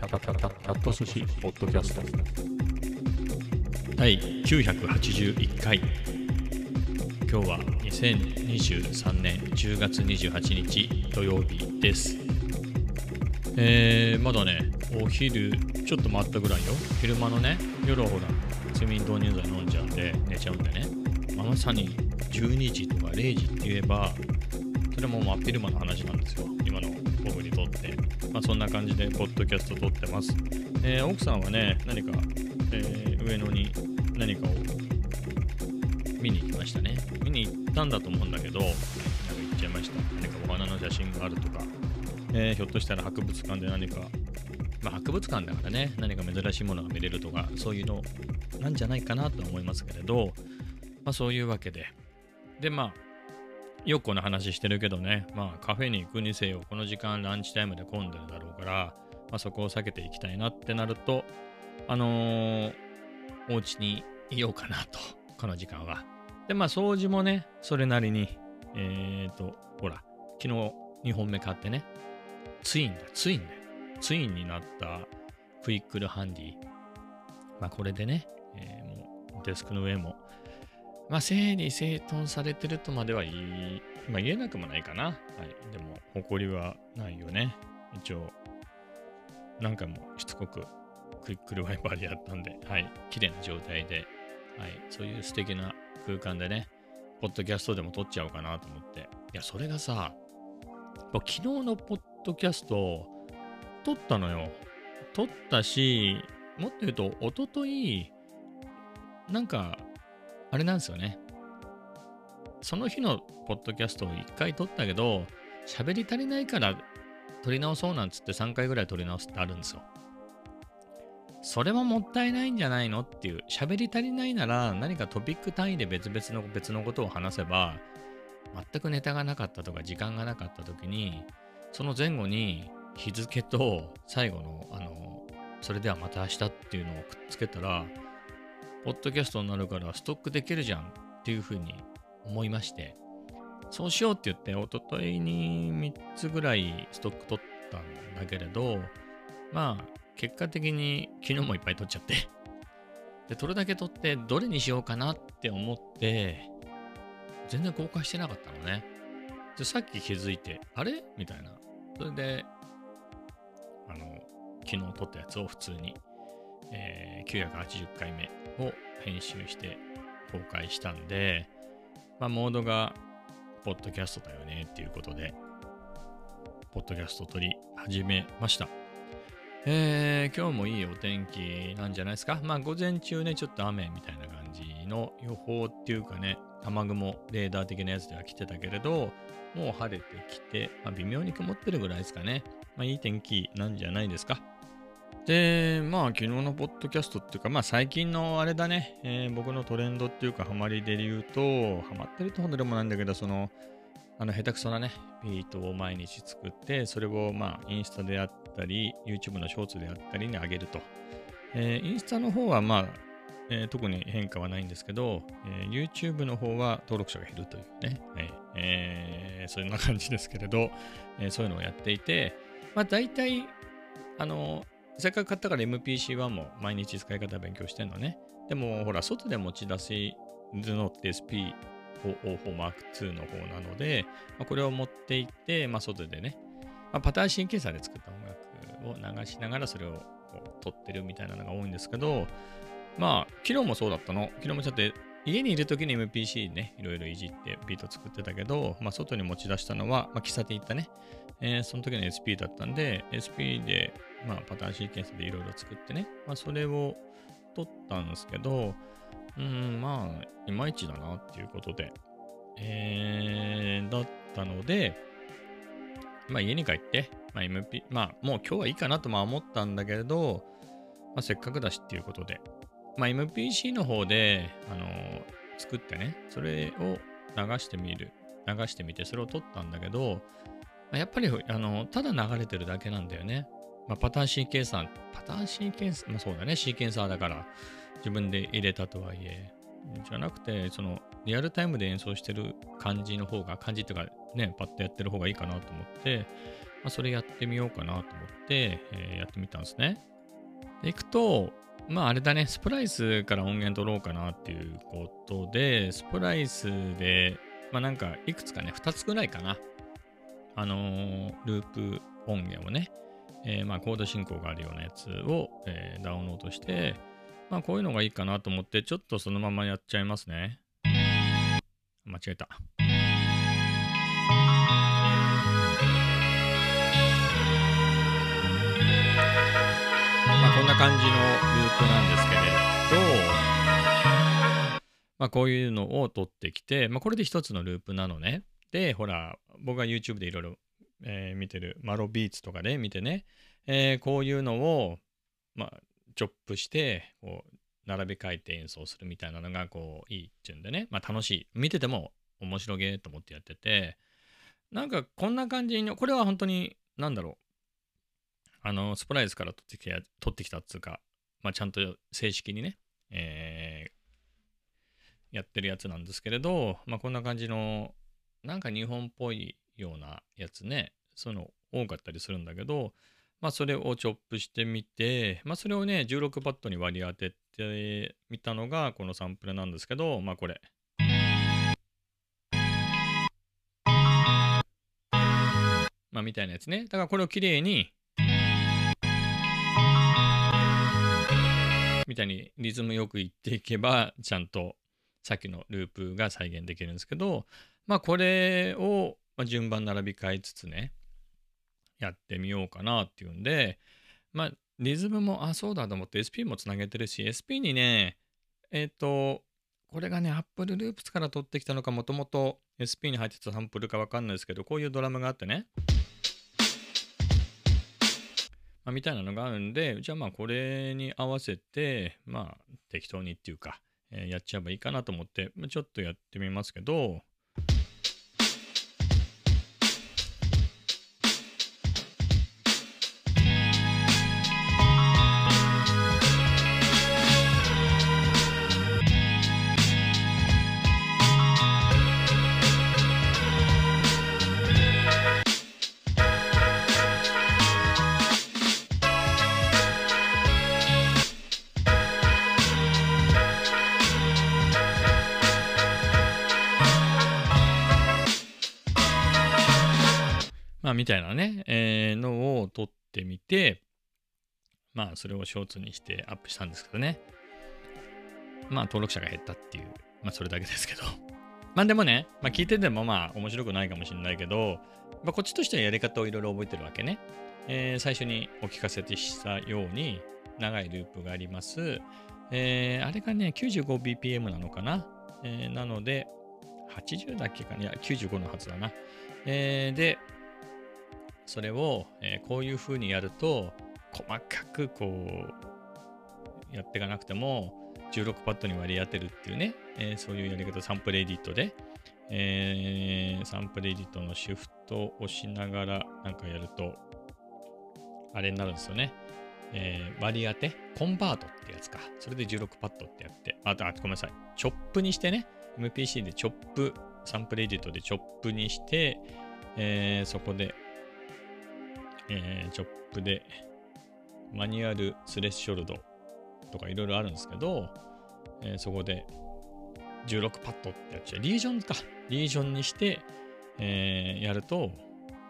キャキャキャキャキャット寿司ポッドキャスト第981回今日は2023年10月28日土曜日ですえー、まだねお昼ちょっと待ったぐらいよ昼間のね夜はほら睡眠導入剤飲んじゃうんで寝ちゃうんでねまさに12時とか0時って言えばそれも真っ昼間の話なんですよまあそんな感じでポッドキャスト撮ってます、えー、奥さんはね何か、えー、上野に何かを見に行きましたね。見に行ったんだと思うんだけどなんか行っちゃいました。何かお花の写真があるとか、えー、ひょっとしたら博物館で何かまあ、博物館だからね、何か珍しいものが見れるとか、そういうのなんじゃないかなと思いますけれど、まあ、そういうわけで。で、まあ、よくこの話してるけどね、まあカフェに行くにせよ、この時間ランチタイムで混んでるだろうから、まあ、そこを避けていきたいなってなると、あのー、お家にいようかなと、この時間は。で、まあ掃除もね、それなりに、えっ、ー、と、ほら、昨日2本目買ってね、ツインだ、ツインだよ。ツインになったクイックルハンディ。まあこれでね、えー、もうデスクの上もまあ、整理整頓されてるとまでは言い、まあ、言えなくもないかな。はい。でも、誇りはないよね。一応、何回もしつこくクイックルワイパーでやったんで、はい。綺麗な状態で、はい。そういう素敵な空間でね、ポッドキャストでも撮っちゃおうかなと思って。いや、それがさ、昨日のポッドキャスト、撮ったのよ。撮ったし、もっと言うと、おととい、なんか、あれなんですよね。その日のポッドキャストを1回撮ったけど、喋り足りないから撮り直そうなんつって3回ぐらい撮り直すってあるんですよ。それももったいないんじゃないのっていう。喋り足りないなら何かトピック単位で別々の別のことを話せば、全くネタがなかったとか時間がなかった時に、その前後に日付と最後の、あの、それではまた明日っていうのをくっつけたら、ポッドキャストになるからストックできるじゃんっていうふうに思いまして、そうしようって言って、おとといに3つぐらいストック取ったんだけれど、まあ、結果的に昨日もいっぱい取っちゃって、で、取るだけ取ってどれにしようかなって思って、全然公開してなかったのね。で、さっき気づいて、あれ？みたいな。それで、あの、昨日撮ったやつを普通に、えー、980回目を編集して公開したんで、まあ、モードがポッドキャストだよねっていうことで、ポッドキャスト撮り始めました。えー、今日もいいお天気なんじゃないですか？まあ、午前中ね、ちょっと雨みたいな感じの予報っていうかね、雨雲、レーダー的なやつでは来てたけれど、もう晴れてきて、まあ、微妙に曇ってるぐらいですかね。まあ、いい天気なんじゃないですか？で、まあ、昨日のポッドキャストっていうか、まあ、最近のあれだね、えー、僕のトレンドっていうか、ハマりで言うと、ハマってるとほどでもないんだけど、その、あの、下手くそなね、ビートを毎日作って、それを、まあ、インスタであったり、YouTube のショーツであったりに上げると。えー、インスタの方は、まあ、えー、特に変化はないんですけど、えー、YouTube の方は登録者が減るというね、はい。えー、そんな感じですけれど、えー、そういうのをやっていて、まあ大体、あの、せっかく買ったから MPC1 も毎日使い方勉強してんのね。でも、ほら、外で持ち出し図のって SP404 Mark II の方なので、まあ、これを持っていって、まあ、外でね、まあ、パターンシンケーサーで作った音楽を流しながらそれを撮ってるみたいなのが多いんですけど、まあ、昨日もそうだったの。昨日もちょっと家にいる時に MPC ね、いろいろいじってビート作ってたけど、まあ、外に持ち出したのは、まあ、喫茶店行ったね、えー、その時の SP だったんで、SP で、まあ、パターンシーケンスでいろいろ作ってね、まあ、それを取ったんですけど、うん、まあ、いまいちだなっていうことで、えー、だったので、まあ、家に帰って、まあ、MP、まあ、もう今日はいいかなとまあ思ったんだけれど、まあ、せっかくだしっていうことで、まあ、MPC の方で、あのー、作ってね、それを流してみる、流してみて、それを撮ったんだけど、やっぱり、あの、ただ流れてるだけなんだよね。まあ、パターンシーケンサー、パターンシーケンサー、まあそうだね、シーケンサーだから自分で入れたとはいえ、じゃなくて、そのリアルタイムで演奏してる感じの方が、感じっていうかね、パッとやってる方がいいかなと思って、まあ、それやってみようかなと思って、えーやってみたんですね。で、いくと、まああれだね、スプライスから音源取ろうかなっていうことで、スプライスで、まあなんかいくつかね、2つぐらいかな。あのーループ音源をね、えーまあコード進行があるようなやつを、えーダウンロードして、まあこういうのがいいかなと思って、ちょっとそのままやっちゃいますね。間違えた。まあこんな感じのループなんですけれど、まあこういうのを取ってきて、まあこれで一つのループなのね。で、ほら、僕が YouTube でいろいろ、えー見てるマロビーツとかで見てね、えーこういうのを、まあ、チョップして、こう、並べ替えて演奏するみたいなのが、こう、いいっていうんでね、まあ楽しい。見てても面白げと思ってやってて、なんかこんな感じに、これは本当に、なんだろう、あの、スプライズから取ってきた、取ってきたっつうか、まあちゃんと正式にね、えーやってるやつなんですけれど、まあこんな感じの、なんか日本っぽいようなやつね、その多かったりするんだけど、まあそれをチョップしてみて、まあそれをね、16パッドに割り当ててみたのがこのサンプルなんですけど、まあこれ。まあみたいなやつね。だからこれをきれいに、みたいにリズムよくいっていけば、ちゃんとさっきのループが再現できるんですけど、まあこれをまあ順番並び替えつつね、やってみようかなっていうんで、まあリズムも、あ、そうだと思って SP もつなげてるし、SP にね、えっ、と、これがね、Apple Loops から取ってきたのか、もともと SP に入ってたサンプルかわかんないですけど、こういうドラムがあってね、まあ、みたいなのがあるんで、じゃあまあこれに合わせて、まあ適当にっていうか、えーやっちゃえばいいかなと思って、まちょっとやってみますけど、て、まあそれをショーツにしてアップしたんですけどね。まあ登録者が減ったっていう、まあそれだけですけど。まあでもね、まあ聞いててもまあ面白くないかもしれないけど、まあこっちとしてはやり方をいろいろ覚えてるわけね。えー最初にお聞かせしたように長いループがあります。えーあれがね、95bpm なのかな。えーなので、80だっけかないや、95のはずだな。えーで、それを、えーこういう風にやると、細かくこう、やっていかなくても、16パッドに割り当てるっていうね、えーそういうやり方、サンプルエディットで、えーサンプルエディットのシフトを押しながらなんかやると、あれになるんですよね。えー割り当て、コンバートってやつか。それで16パッドってやって、あと、あごめんなさい。チョップにしてね、MPC でチョップ、サンプルエディットでチョップにして、えーそこで、えーチョップで、マニュアルスレッショルドとかいろいろあるんですけど、えーそこで16パッドってやっちゃう。リージョンか。リージョンにして、えーやると、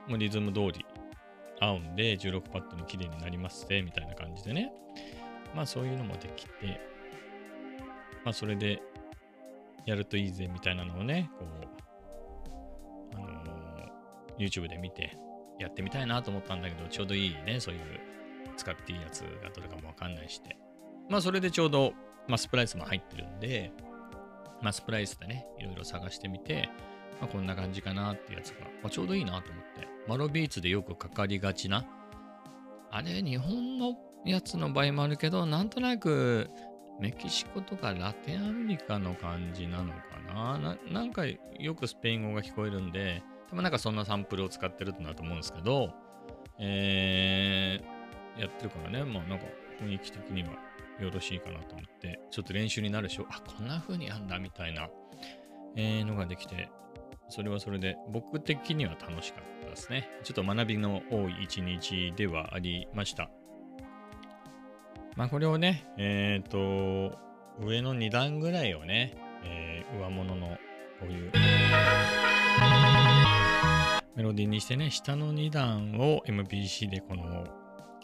もうリズム通り合うんで、16パッドに綺麗になりますね、みたいな感じでね。まあそういうのもできて、まあそれでやるといいぜ、みたいなのをね、こう、あのー YouTube で見て、やってみたいなと思ったんだけど、ちょうどいいね、そういう使っていいやつがどれかもわかんないして。まあそれでちょうど、まあスプライスも入ってるんで、まあスプライスでね、いろいろ探してみて、まあこんな感じかなっていうやつが、まあ、ちょうどいいなと思って。マロビーツでよくかかりがちな、あれ、日本のやつの場合もあるけど、なんとなくメキシコとかラテンアメリカの感じなのかな？ななんかよくスペイン語が聞こえるんで、多分なんかそんなサンプルを使ってるんだと思うんですけど、えー、やってるからね、まあなんか雰囲気的にはよろしいかなと思って、ちょっと練習になるでしょ、あ、こんな風にやんだみたいな、えーのができて、それはそれで僕的には楽しかったですね。ちょっと学びの多い一日ではありました。まあこれをね、えっ、と、上の2段ぐらいをね、えー上物のこういうメロディーにしてね、下の2段を MPC でこの、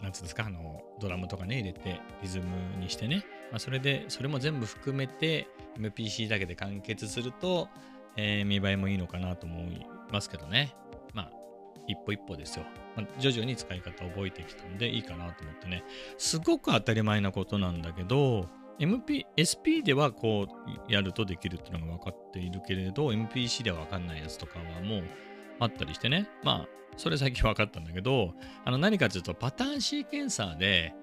なんつうんですか、あの、ドラムとかね、入れて、リズムにしてね、まあ、それで、それも全部含めて、MPC だけで完結すると、えー見栄えもいいのかなと思いますけどね。まあ、一歩一歩ですよ。まあ徐々に使い方を覚えてきたんでいいかなと思ってね。すごく当たり前なことなんだけど、MP、SP ではこうやるとできるっていうのが分かっているけれど、MPC では分かんないやつとかはもうあったりしてね。まあ、それ最近分かったんだけど、あの何かというとパターンシーケンサーで、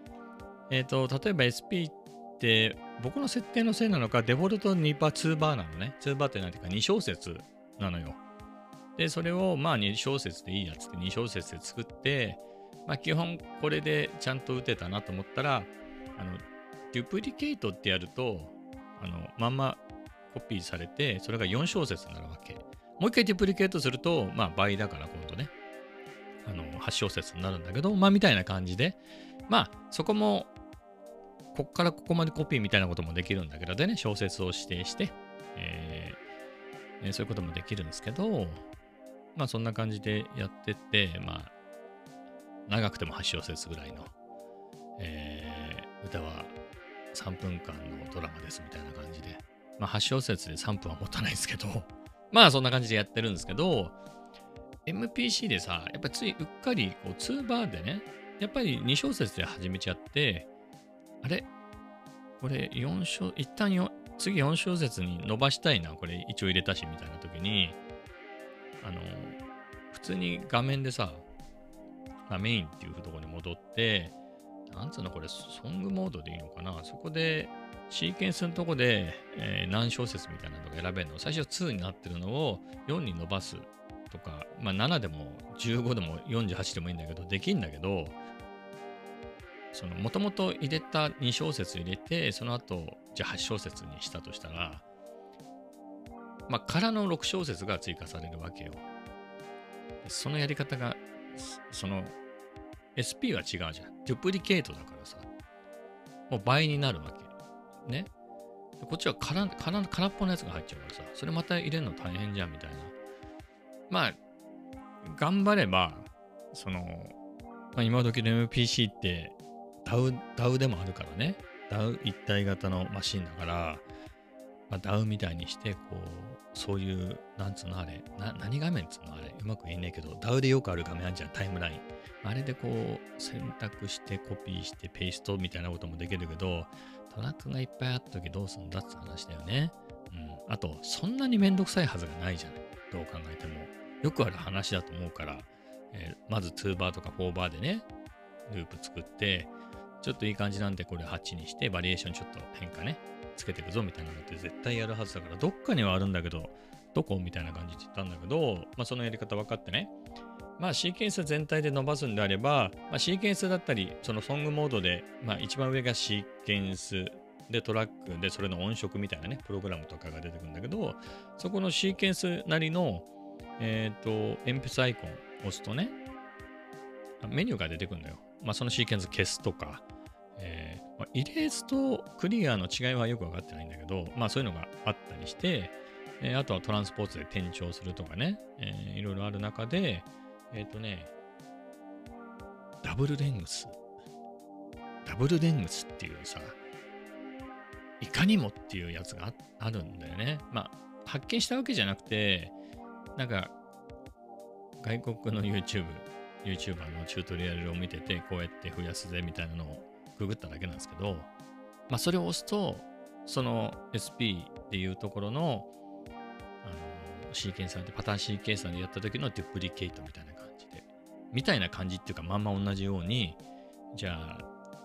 えっ、と、例えば SP って僕の設定のせいなのか、デフォルト2バー、2バーなのね。2バーって何ていうか2小節なのよ。で、それをまあ2小節でいいやつって2小節で作って、まあ基本これでちゃんと打てたなと思ったら、あの、デュプリケートってやると、あの、まんまコピーされて、それが4小節になるわけ。もう一回デュプリケートすると、まあ倍だから今度ね、あの、8小節になるんだけど、まあみたいな感じで、まあそこも、こっからここまでコピーみたいなこともできるんだけど、でね、小節を指定して、えーそういうこともできるんですけど、まあそんな感じでやってって、まあ、長くても8小節ぐらいの、えー歌は3分間のドラマですみたいな感じで、まあ8小節で3分は持たないですけど、まあそんな感じでやってるんですけど、MPC でさ、やっぱついうっかりこう2バーでね、やっぱり2小節で始めちゃって、あれ？これ4小、一旦よ次4小節に伸ばしたいな、これ一応入れたしみたいな時に、あの、普通に画面でさ、まあ、メインっていうところに戻って、なんつうのこれ、ソングモードでいいのかな？そこで、シーケンスのとこで、えー何小節みたいなのが選べるの？最初2になってるのを4に伸ばすとか、まあ、7でも15でも48でもいいんだけど、できんだけど、その、もともと入れた2小節入れて、その後、じゃあ8小節にしたとしたら、まあ、からの6小節が追加されるわけよ。そのやり方が、その、SP は違うじゃん。デュプリケートだからさ、もう倍になるわけ。ね。こっちは空空空っぽのやつが入っちゃうからさ、それまた入れるの大変じゃんみたいな。まあ、頑張れば、その、まあ、今時の MPC って DAW, DAW でもあるからね。DAW 一体型のマシンだから、まあ、DAW みたいにして、こう、そういう、なんつうのあれ、な何画面つうのあれ、うまく言えねえけど、DAW でよくある画面あるじゃん、タイムライン。あれでこう、選択して、コピーして、ペーストみたいなこともできるけど、トラックがいっぱいあった時どうすんだって話だよね。うん。あと、そんなにめんどくさいはずがないじゃない。どう考えても。よくある話だと思うから、えーまず2バーとか4バーでね、ループ作って、ちょっといい感じなんでこれ8にして、バリエーションちょっと変化ね、つけていくぞみたいなのって絶対やるはずだから、どっかにはあるんだけど、どこみたいな感じで言ったんだけど、まあそのやり方分かってね、まあシーケンス全体で伸ばすんであれば、まあ、シーケンスだったり、そのソングモードで、まあ一番上がシーケンスでトラックでそれの音色みたいなね、プログラムとかが出てくるんだけど、そこのシーケンスなりの、えっ、と、鉛筆アイコンを押すとね、メニューが出てくるのよ。まあそのシーケンス消すとか、まあ、イレースとクリアの違いはよく分かってないんだけど、まあそういうのがあったりして、えーあとはトランスポーツで転調するとかね、えーいろいろある中で、えっ、とね、ダブルレングス。ダブルレングスっていうさ、いかにもっていうやつがああるんだよね。まあ、発見したわけじゃなくて、なんか、外国の YouTube、YouTuber のチュートリアルを見てて、こうやって増やすぜみたいなのをググっただけなんですけど、まあ、それを押すと、その SP っていうところの、あの、シーケンサーで、パターンシーケンサーでやった時のデュプリケートみたいな感じで、みたいな感じっていうか、まんま同じように、じゃあ、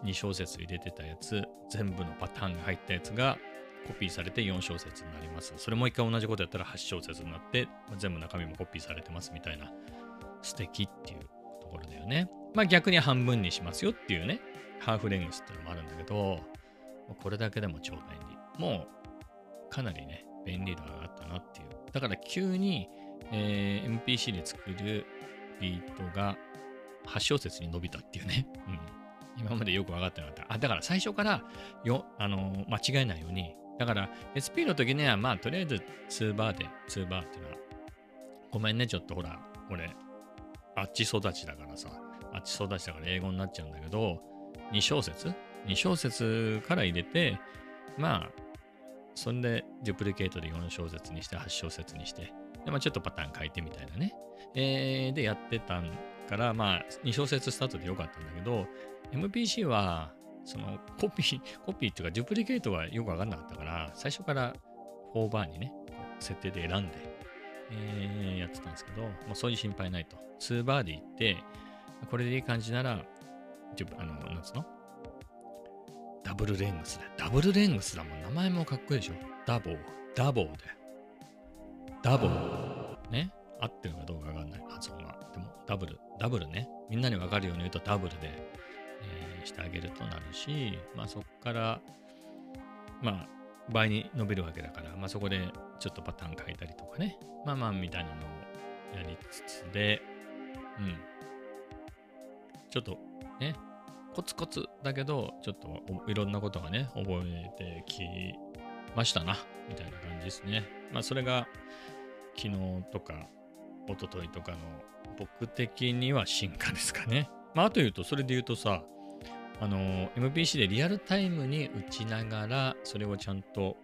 2小節入れてたやつ、全部のパターンが入ったやつがコピーされて4小節になります。それもう一回同じことやったら8小節になって、全部中身もコピーされてますみたいな、素敵っていうところだよね。まあ逆に半分にしますよっていうね、ハーフレングスっていうのもあるんだけど、これだけでも超便利。もうかなりね、便利度が上がったなっていう。だから急にえー MPC で作るビートが8小節に伸びたっていうね。うん。今までよく分かってなかった。あ、だから最初からよ、あのー間違えないように。だから SP の時には、まあとりあえず2バーで、2バーっていうのは、ごめんね、ちょっとほら、俺、あっち育ちだからさ、あっち育ちだから英語になっちゃうんだけど、2小節 ?2 小節から入れて、まあ、そんで、デュプリケートで4小節にして、8小節にして、で、まあ、ちょっとパターン変えてみたいなね。えー、で、やってたから、まあ、2小節スタートでよかったんだけど、MPC は、その、コピー、コピーっていうか、デュプリケートがよくわかんなかったから、最初から4バーにね、設定で選んで、えーやってたんですけど、もうそういう心配ないと。2バーで行って、これでいい感じなら、あの、なんつうの？ダブルレングスだ。ダブルレングスだもん。名前もかっこいいでしょ。ダボー。ダボーで。ダボー。ね？合ってるかどうかわかんない。発音が。でも、ダブル。ダブルね。みんなにわかるように言うとダブルで、えーしてあげるとなるし、まあそこから、まあ、倍に伸びるわけだから、まあそこでちょっとパターン変えたりとかね。まあまあ、みたいなのをやりつつで、うん。ちょっとね、コツコツだけど、ちょっといろんなことがね、覚えてきましたな、みたいな感じですね。まあ、それが昨日とか、一昨日とかの僕的には進化ですかね。まあ、あと言うと、それで言うとさ、あの、MPC でリアルタイムに打ちながら、それをちゃんと、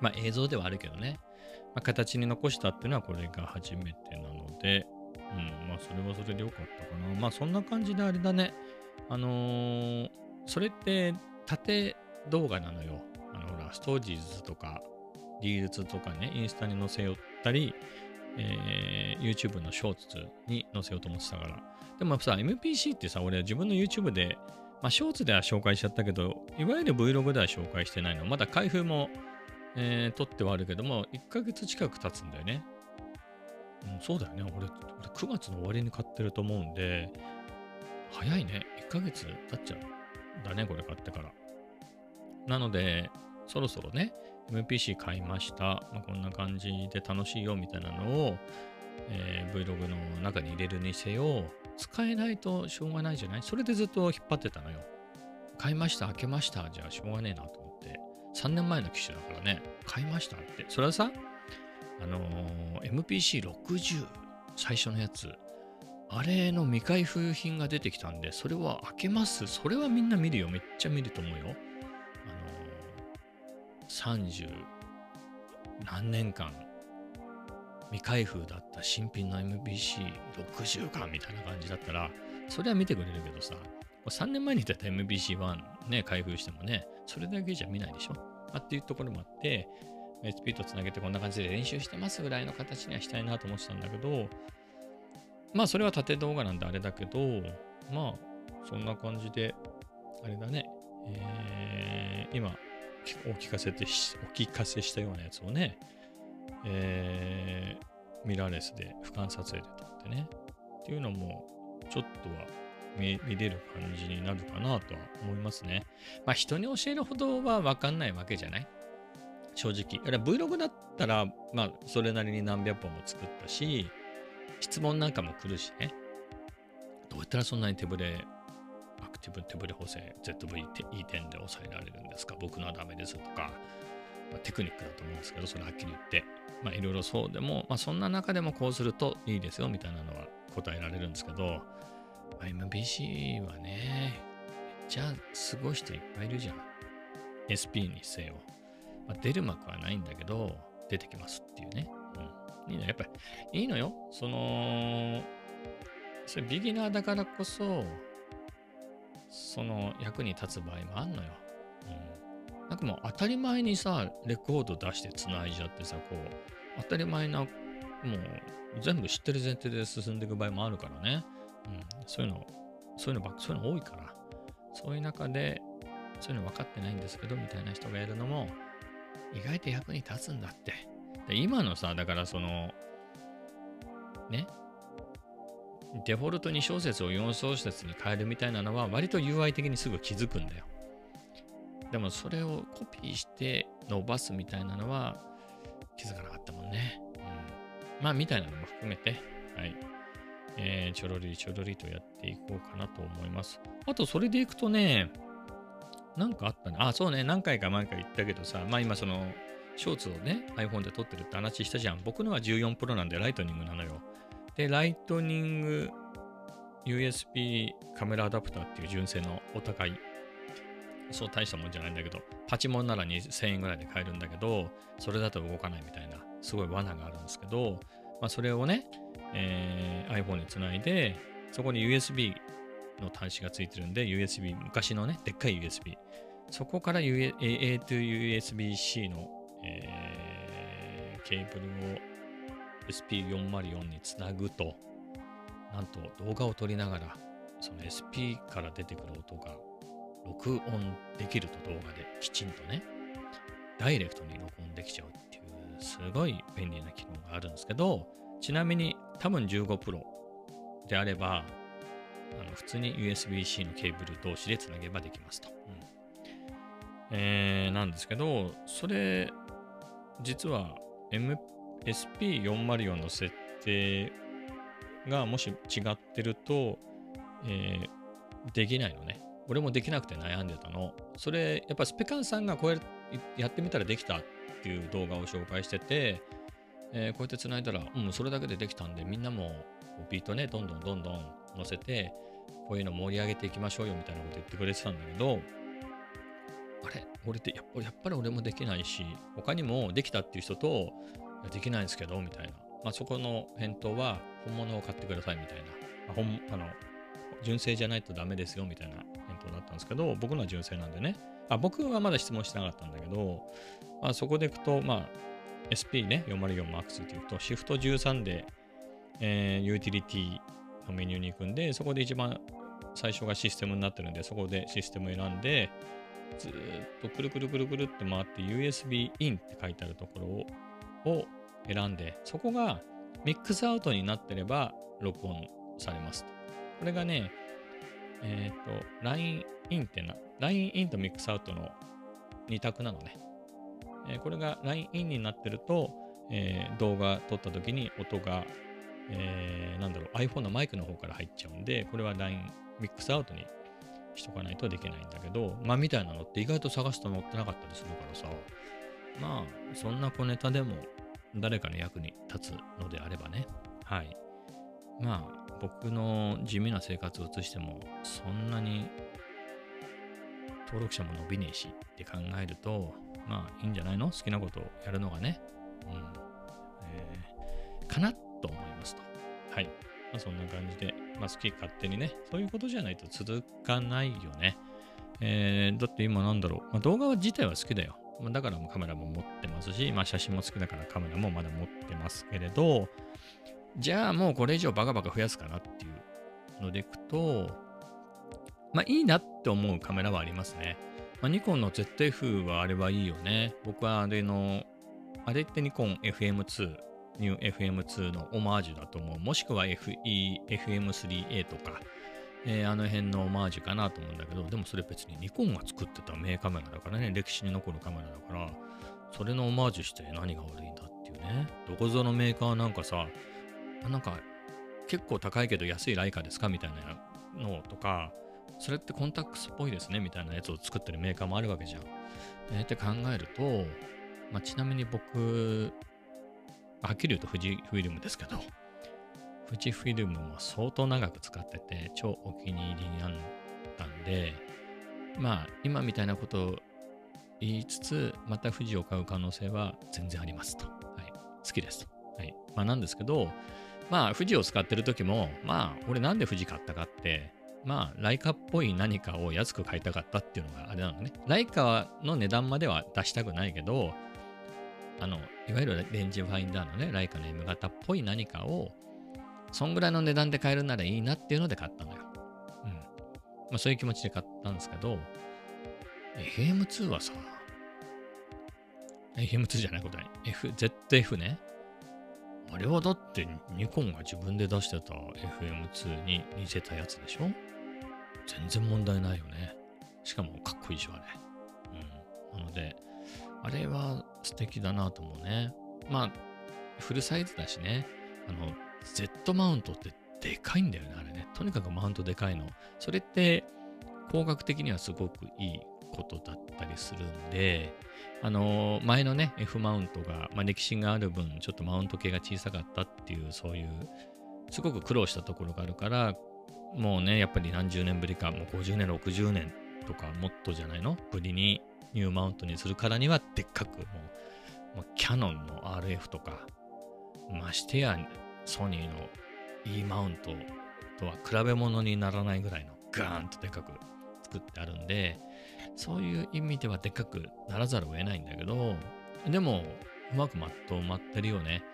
まあ、映像ではあるけどね、まあ、形に残したっていうのはこれが初めてなので、うん、あ、それはそれでよかったかな。まあ、そんな感じであれだね。あのーそれって縦動画なのよ。あのほら、ストーリーズとか、リールズとかね、インスタに載せよったり、えー YouTube のショーツに載せようと思ってたから。でもさ、MPC ってさ、俺は自分の YouTube で、まあ、ショーツでは紹介しちゃったけど、いわゆる Vlog では紹介してないの。まだ開封も、えー撮ってはあるけども、1ヶ月近く経つんだよね。うん、そうだよね。俺、俺9月の終わりに買ってると思うんで、早いね。1ヶ月経っちゃうんだね、これ買ってから。なので、そろそろね、MPC 買いました。まあ、こんな感じで楽しいよみたいなのを、えー Vlog の中に入れるにせよ、使えないとしょうがないじゃない？それでずっと引っ張ってたのよ。買いました、開けました。じゃあしょうがねえなと思って。3年前の機種だからね、買いましたって。それはさ、あのー MPC60 最初のやつ、あれの未開封品が出てきたんで、それは開けます。それはみんな見るよ。めっちゃ見ると思うよ。あのー、30何年間未開封だった新品の MPC60 かみたいな感じだったら、それは見てくれるけどさ、3年前に出た MPC1 ね、開封してもね、それだけじゃ見ないでしょ。あ、っていうところもあって、SP とつなげてこんな感じで練習してますぐらいの形にはしたいなと思ってたんだけど、まあそれは縦動画なんであれだけど、まあそんな感じで、あれだね、えー今お聞かせてし、お聞かせしたようなやつをね、えーミラーレスで俯瞰撮影で撮ってね、っていうのもちょっとは見れる感じになるかなとは思いますね。まあ人に教えるほどは分かんないわけじゃない。正直。あれ Vlog だったら、まあそれなりに何百本も作ったし、質問なんかも来るしね。どうやったらそんなに手ぶれ、アクティブ手ぶれ補正 ZVE10 で抑えられるんですか？僕のはダメですとか、まあテクニックだと思うんですけど、それはっきり言って。まあいろいろそうでも、まあそんな中でもこうするといいですよみたいなのは答えられるんですけど、まあ、MBC はね、じゃすごい人いっぱいいるじゃん。SP にせよ。まあ、出る幕はないんだけど、出てきますっていうね。うん。いいのやっぱり、いいのよ。その、それビギナーだからこそ、その役に立つ場合もあんのよ。うん。なんかもう当たり前にさ、レコード出して繋いじゃってさ、こう、当たり前な、もう全部知ってる前提で進んでいく場合もあるからね。うん。そういうの、そういうのばそういうの多いから。そういう中で、そういうの分かってないんですけど、みたいな人がやるのも、意外と役に立つんだって。今のさ、だからその、ね、デフォルト2小節を4小節に変えるみたいなのは、割と UI 的にすぐ気づくんだよ。でもそれをコピーして伸ばすみたいなのは気づかなかったもんね。うん。まあ、みたいなのも含めて、はい。えー、ちょろりちょろりとやっていこうかなと思います。あと、それでいくとね、なんかあったね。あ、そうね、何回か前から言ったけどさ、まあ今その、ショーツをね、iPhone で撮ってるって話したじゃん。僕のは14 Pro なんでライトニングなのよ。で、ライトニング USB カメラアダプターっていう純正のお高い、そう大したもんじゃないんだけど、パチモンなら2000円ぐらいで買えるんだけど、それだと動かないみたいな、すごい罠があるんですけど、まあそれをね、えー iPhone につないで、そこに USB の端子がついてるんで、USB、昔のね、でっかい USB。そこから AA to USB-C の、えーケーブルを SP404 につなぐと、なんと動画を撮りながら、その SP から出てくる音が録音できると動画できちんとね、ダイレクトに録音できちゃうっていう、すごい便利な機能があるんですけど、ちなみに多分15 Pro であれば、普通に USB-C のケーブル同士でつなげばできますと。うんえーなんですけど、それ、実は M SP404 の設定がもし違ってると、えーできないのね。俺もできなくて悩んでたの。それ、やっぱスペカンさんがこうやってみたらできたっていう動画を紹介してて、えーこうやって繋いだら、うん、それだけでできたんで、みんなもビートね、どんどんどんどん乗せて、こういうの盛り上げていきましょうよみたいなこと言ってくれてたんだけど、あれ？俺ってやっぱやっぱり俺もできないし、他にもできたっていう人と、できないんですけど、みたいな。まあ、そこの返答は、本物を買ってくださいみたいな。まあ、本あの純正じゃないとダメですよみたいな返答だったんですけど、僕のは純正なんでね。あ僕はまだ質問してなかったんだけど、まあ、そこでいくと、まあ、SP ね、404MAX っていくと、シフト13で、えーユーティリティメニューに行くんで、そこで一番最初がシステムになってるんで、そこでシステム選んで、ずっとくるくるくるくるって回って USB in って書いてあるところをを選んで、そこがミックスアウトになってれば録音されますと。これがね、えっ、と、LINE in ってな、LINE in とミックスアウトの2択なのね。えーこれが LINE in になってると、えー動画撮った時に音が、えーなんだろう、iPhone のマイクの方から入っちゃうんで、これは LINE ミックスアウトにしとかないとできないんだけど、まあみたいなのって意外と探すと載ってなかったりするからさ、まあそんな小ネタでも誰かの役に立つのであればね、はい。まあ僕の地味な生活を移してもそんなに登録者も伸びねえしって考えると、まあいいんじゃないの？好きなことをやるのがね。うん。えーかなと思いますと。はい。まあそんな感じで、まあ好き勝手にね、そういうことじゃないと続かないよね。えーだって今なんだろう、まあ、動画自体は好きだよ。まあだからもカメラも持ってますし、まあ写真も好きだからカメラもまだ持ってますけれど、じゃあもうこれ以上バカバカ増やすかなっていうのでいくと、まあいいなって思うカメラはありますね。まあ、ニコンの ZF はあれはいいよね。僕はあれの、あれってニコン FM2、ニュー FM2 のオマージュだと思う。もしくは FE、FM3A とか、えーあの辺のオマージュかなと思うんだけど、でもそれ別にニコンが作ってた名カメラだからね、歴史に残るカメラだから、それのオマージュして何が悪いんだっていうね。どこぞのメーカーなんかさ、なんか結構高いけど安いライカですかみたいなのとか、それってコンタックスっぽいですねみたいなやつを作ってるメーカーもあるわけじゃん。えーって考えると、まあ、ちなみに僕、はっきり言うと富士フィルムですけど、富士フィルムも相当長く使ってて、超お気に入りになったんで、まあ、今みたいなことを言いつつ、また富士を買う可能性は全然ありますと。はい。好きですと。はい。まあ、なんですけど、まあ、富士を使ってる時も、まあ、俺なんで富士買ったかって、まあ、ライカっぽい何かを安く買いたかったっていうのがあれなのね。ライカの値段までは出したくないけど、あの、いわゆるレンジファインダーのね、ライカの M 型っぽい何かを、そんぐらいの値段で買えるならいいなっていうので買ったのよ。うん。まあ、そういう気持ちで買ったんですけど、FM2 はさ、FM2 じゃないことない F、ZF ね。あれはだってニコンが自分で出してた FM2 に似せたやつでしょ？全然問題ないよね。しかもかっこいいし、あれ。うん。なので、あれは素敵だなと思うね。まあ、フルサイズだしね、あの、Z マウントってでかいんだよね、あれね。とにかくマウントでかいの。それって工学的にはすごくいいことだったりするんで、あの前のね、F マウントが、まあ、歴史がある分、ちょっとマウント系が小さかったっていう、そういう、すごく苦労したところがあるから、もうね、やっぱり何十年ぶりか、もう50年、60年とかもっとじゃないの？ぶりにニューマウントにするからには、でっかくもう、もうキャノンの RF とか、ましてやソニーの E マウントとは比べ物にならないぐらいのガーンとでっかく作ってあるんで、そういう意味ではでっかくならざるを得ないんだけど、でも、うまくまとまってるよね。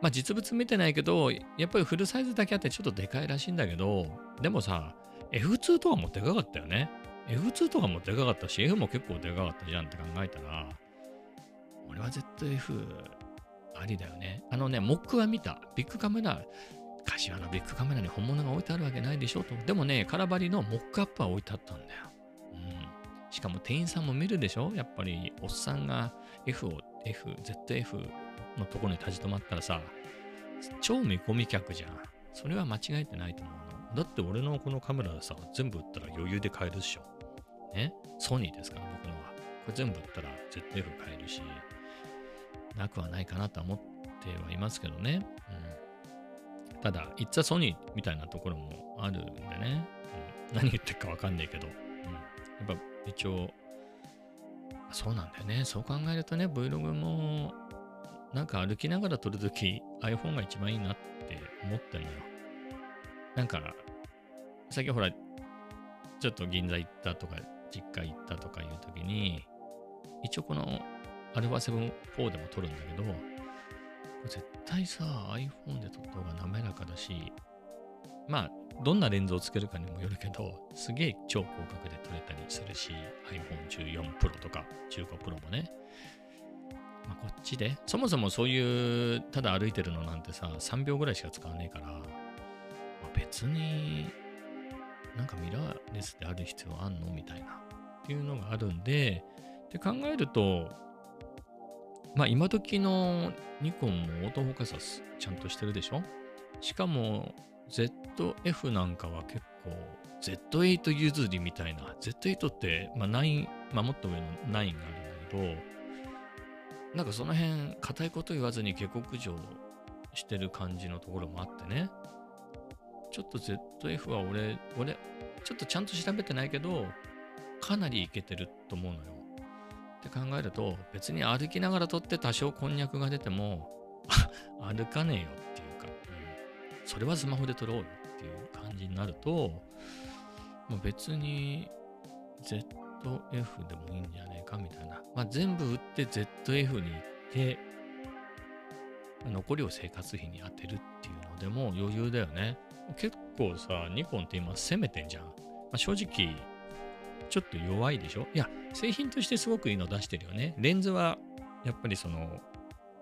まあ実物見てないけど、やっぱりフルサイズだけあってちょっとでかいらしいんだけど、でもさ、F2 とかもでかかったよね。F2 とかもでかかったし、F も結構でかかったじゃんって考えたら、俺は ZF ありだよね。あのね、モックは見た。ビッグカメラ、柏のビッグカメラに本物が置いてあるわけないでしょと。でもね、空張りのモックアップは置いてあったんだよ。うん。しかも店員さんも見るでしょ？やっぱり、おっさんが F を、F、ZF のところに立ち止まったらさ、超見込み客じゃん。それは間違えてないと思うの。だって俺のこのカメラでさ、全部売ったら余裕で買えるっしょ。ねソニーですから、僕のは。これ全部売ったら ZF 買えるし、なくはないかなと思ってはいますけどね。うん、ただ、いっちゃソニーみたいなところもあるんでね。うん、何言ってるかわかんないけど。うん、やっぱ一応、そうなんだよね。そう考えるとね、Vlog もなんか歩きながら撮るとき iPhone が一番いいなって思ってるのよ。なんか、最近ほら、ちょっと銀座行ったとか、実家行ったとかいうときに、一応この α7-4 でも撮るんだけど、絶対さ、iPhone で撮った方が滑らかだし、まあ、どんなレンズをつけるかにもよるけど、すげえ超広角で撮れたりするし、iPhone14 Pro とか15 Pro もね。まあ、こっちで、そもそもそういう、ただ歩いてるのなんてさ、3秒ぐらいしか使わねえから、まあ、別になんかミラーレスである必要あんのみたいな、っていうのがあるんで、って考えると、まあ今時のニコンもオートフォーカスはちゃんとしてるでしょ？しかも ZF なんかは結構 Z8 譲りみたいな Z8 って、まあ、9、まあ、もっと上の9があるんだけどなんかその辺硬いこと言わずに下克上してる感じのところもあってね。ちょっと ZF は俺俺ちょっとちゃんと調べてないけどかなりいけてると思うのよって考えると、別に歩きながら撮って多少こんにゃくが出ても、歩かねえよっていうか、うん、それはスマホで撮ろうよっていう感じになると、もう別に ZF でもいいんじゃねえかみたいな。まあ、全部売って ZF に行って、残りを生活費に当てるっていうのでも余裕だよね。結構さ、ニコンって今攻めてんじゃん。まあ、正直、ちょっと弱いでしょ？いや、製品としてすごくいいの出してるよね。レンズは、やっぱりその、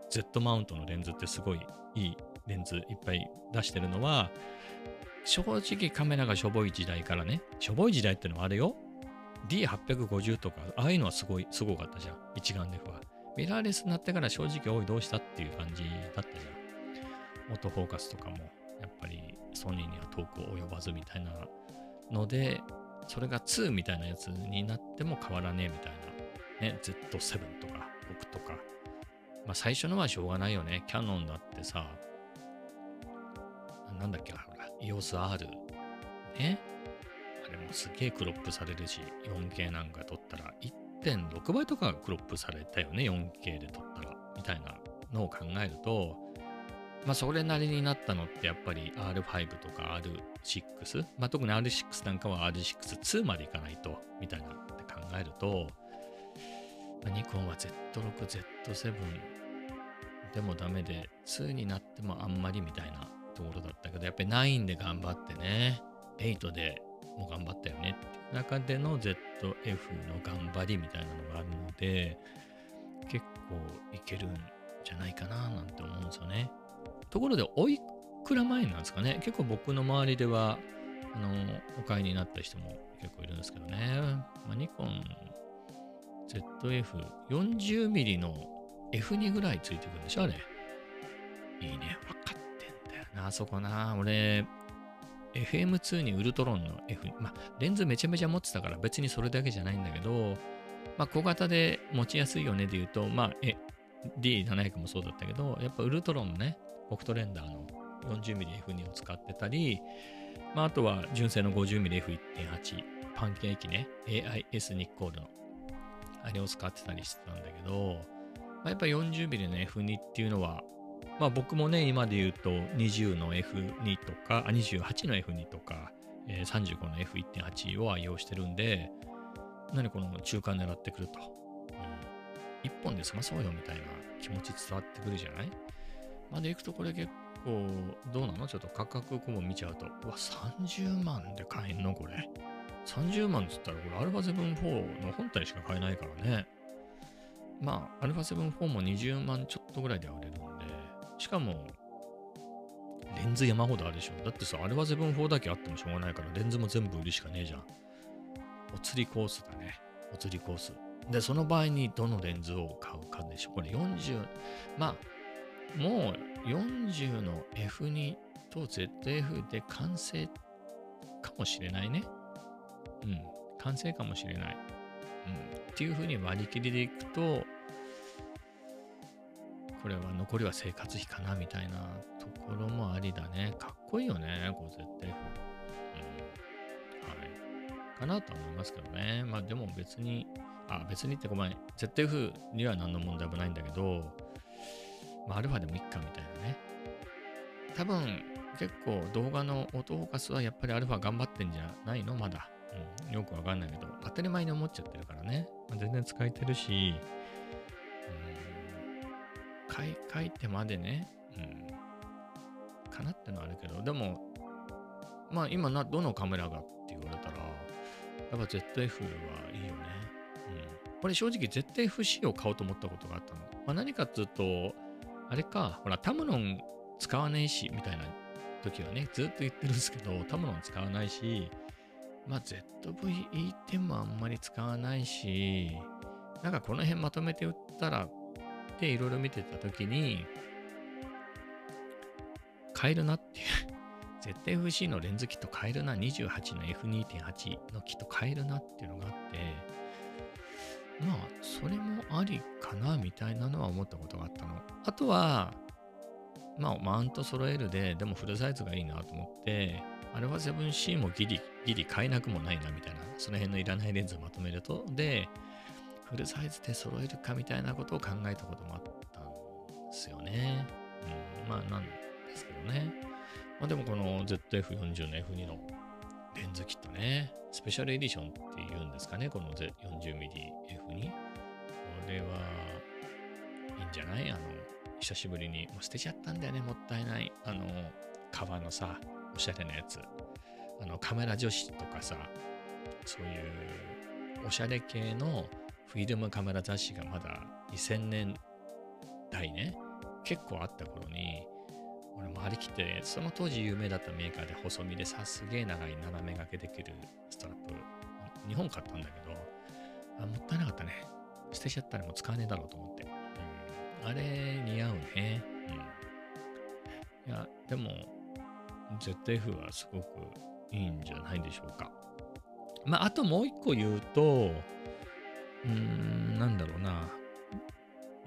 Z マウントのレンズってすごいいいレンズいっぱい出してるのは、正直カメラがしょぼい時代からね、しょぼい時代ってのはあれよ。D850 とか、ああいうのはすごい、すごかったじゃん。一眼レフは。ミラーレスになってから正直、おい、どうしたっていう感じだったじゃん。オートフォーカスとかも、やっぱりソニーには遠く及ばずみたいなので、それが2みたいなやつになっても変わらねえみたいな。ね、Z7 とか6とか。まあ最初のはしょうがないよね。キャノンだってさ、なんだっけ、ほら、EOSR。ね。あれもすげえクロップされるし、4K なんか撮ったら1.6倍とかクロップされたよね、4K で撮ったら。みたいなのを考えると、まあそれなりになったのってやっぱり R5 とか R6、まあ特に R6 なんかは R62 までいかないと、みたいなって考えると、まあ、ニコンは Z6、Z7 でもダメで、2になってもあんまりみたいなところだったけど、やっぱり9で頑張ってね、8でも頑張ったよねって中での ZF の頑張りみたいなのがあるので、結構いけるんじゃないかななんて思うんですよね。ところで、おいくら前なんですかね結構僕の周りでは、あの、お買いになった人も結構いるんですけどね。まあ、ニコン ZF40mm の F2 ぐらいついてくるんでしょあれ。いいね。分かってんだよな、あそこな。俺、FM2 にウルトロンの F、まあ、レンズめちゃめちゃ持ってたから別にそれだけじゃないんだけど、まあ、小型で持ちやすいよねで言うと、まあ、え、D700 もそうだったけど、やっぱウルトロンのね、オクトレンダーの 40mmF2 を使ってたり、まあ、あとは純正の 50mmF1.8、パンケーキね、AIS ニッコールの、あれを使ってたりしてたんだけど、まあ、やっぱ 40mm の F2 っていうのは、まあ僕もね、今で言うと20の F2 とか、あ28の F2 とか、え、35の F1.8 を愛用してるんで、何この中間狙ってくると。うん、一本で済まそうよみたいな気持ち伝わってくるじゃない？まで行くとこれ結構どうなの？ちょっと価格こう見ちゃうと。うわ、30万で買えんの？これ。30万っつったらこれアルファ7-4の本体しか買えないからね。まあ、アルファ7-4も20万ちょっとぐらいでは売れるんで、しかも、レンズ山ほどあるでしょ。だってさ、アルファ7-4だけあってもしょうがないから、レンズも全部売るしかねえじゃん。お釣りコースだね。お釣りコース。で、その場合にどのレンズを買うかでしょ。これ40、まあ、もう40の F2 と ZF で完成かもしれないね。うん、完成かもしれない。うん、っていうふうに割り切りでいくと、これは残りは生活費かなみたいなところもありだね。かっこいいよね、こう ZF。うん。はい。かなと思いますけどね。まあでも別に、あ、別にってごめん。ZF には何の問題もないんだけど、まあアルファでもいっかみたいなね。多分結構動画のオートフォーカスはやっぱりアルファ頑張ってんじゃないの？まだ。うん、よくわかんないけど、当たり前に思っちゃってるからね。まあ、全然使えてるし、うん、書い書いてまでね、うん、かなってのはあるけど、でも、まあ今な、どのカメラがって言われたら、やっぱ ZF はいいよね。うん。これ正直 ZF-C を買おうと思ったことがあったの。まあ、何かっていうと、あれか、ほら、タムロン使わないし、みたいな時はね、ずっと言ってるんですけど、タムロン使わないし、まあ、ZV-E10 もあんまり使わないし、なんかこの辺まとめて売ったらっていろいろ見てたときに、買えるなっていう。ZFC のレンズキット買えるな、28の F2.8 のキット買えるなっていうのがあって、まあ、それもありかな、みたいなのは思ったことがあったの。あとは、まあ、マウント揃えるで、でもフルサイズがいいなと思って、α7C もギリ、ギリ買えなくもないなみたいな、その辺のいらないレンズをまとめると、で、フルサイズで揃えるかみたいなことを考えたこともあったんですよね。うん、まあなんですけどね。まあでもこの ZF40 の F2 のレンズキットね、スペシャルエディションっていうんですかね、この 40mmF2。これはいいんじゃない？あの、久しぶりに、もう捨てちゃったんだよね、もったいない。あの、革のさ、おしゃれなやつ。あの、カメラ女子とかさ、そういうおしゃれ系のフィルムカメラ雑誌がまだ2000年代ね、結構あった頃に、俺も張り切って、その当時有名だったメーカーで細身でさ、すげえ長い斜め掛けできるストラップ、日本買ったんだけど、あもったいなかったね。捨てちゃったらもう使わねえだろうと思って。うん、あれ似合うね。うん。いや、でも、ZF はすごくいいんじゃないでしょうか。まあ、あともう一個言うと、うーん、なんだろうな。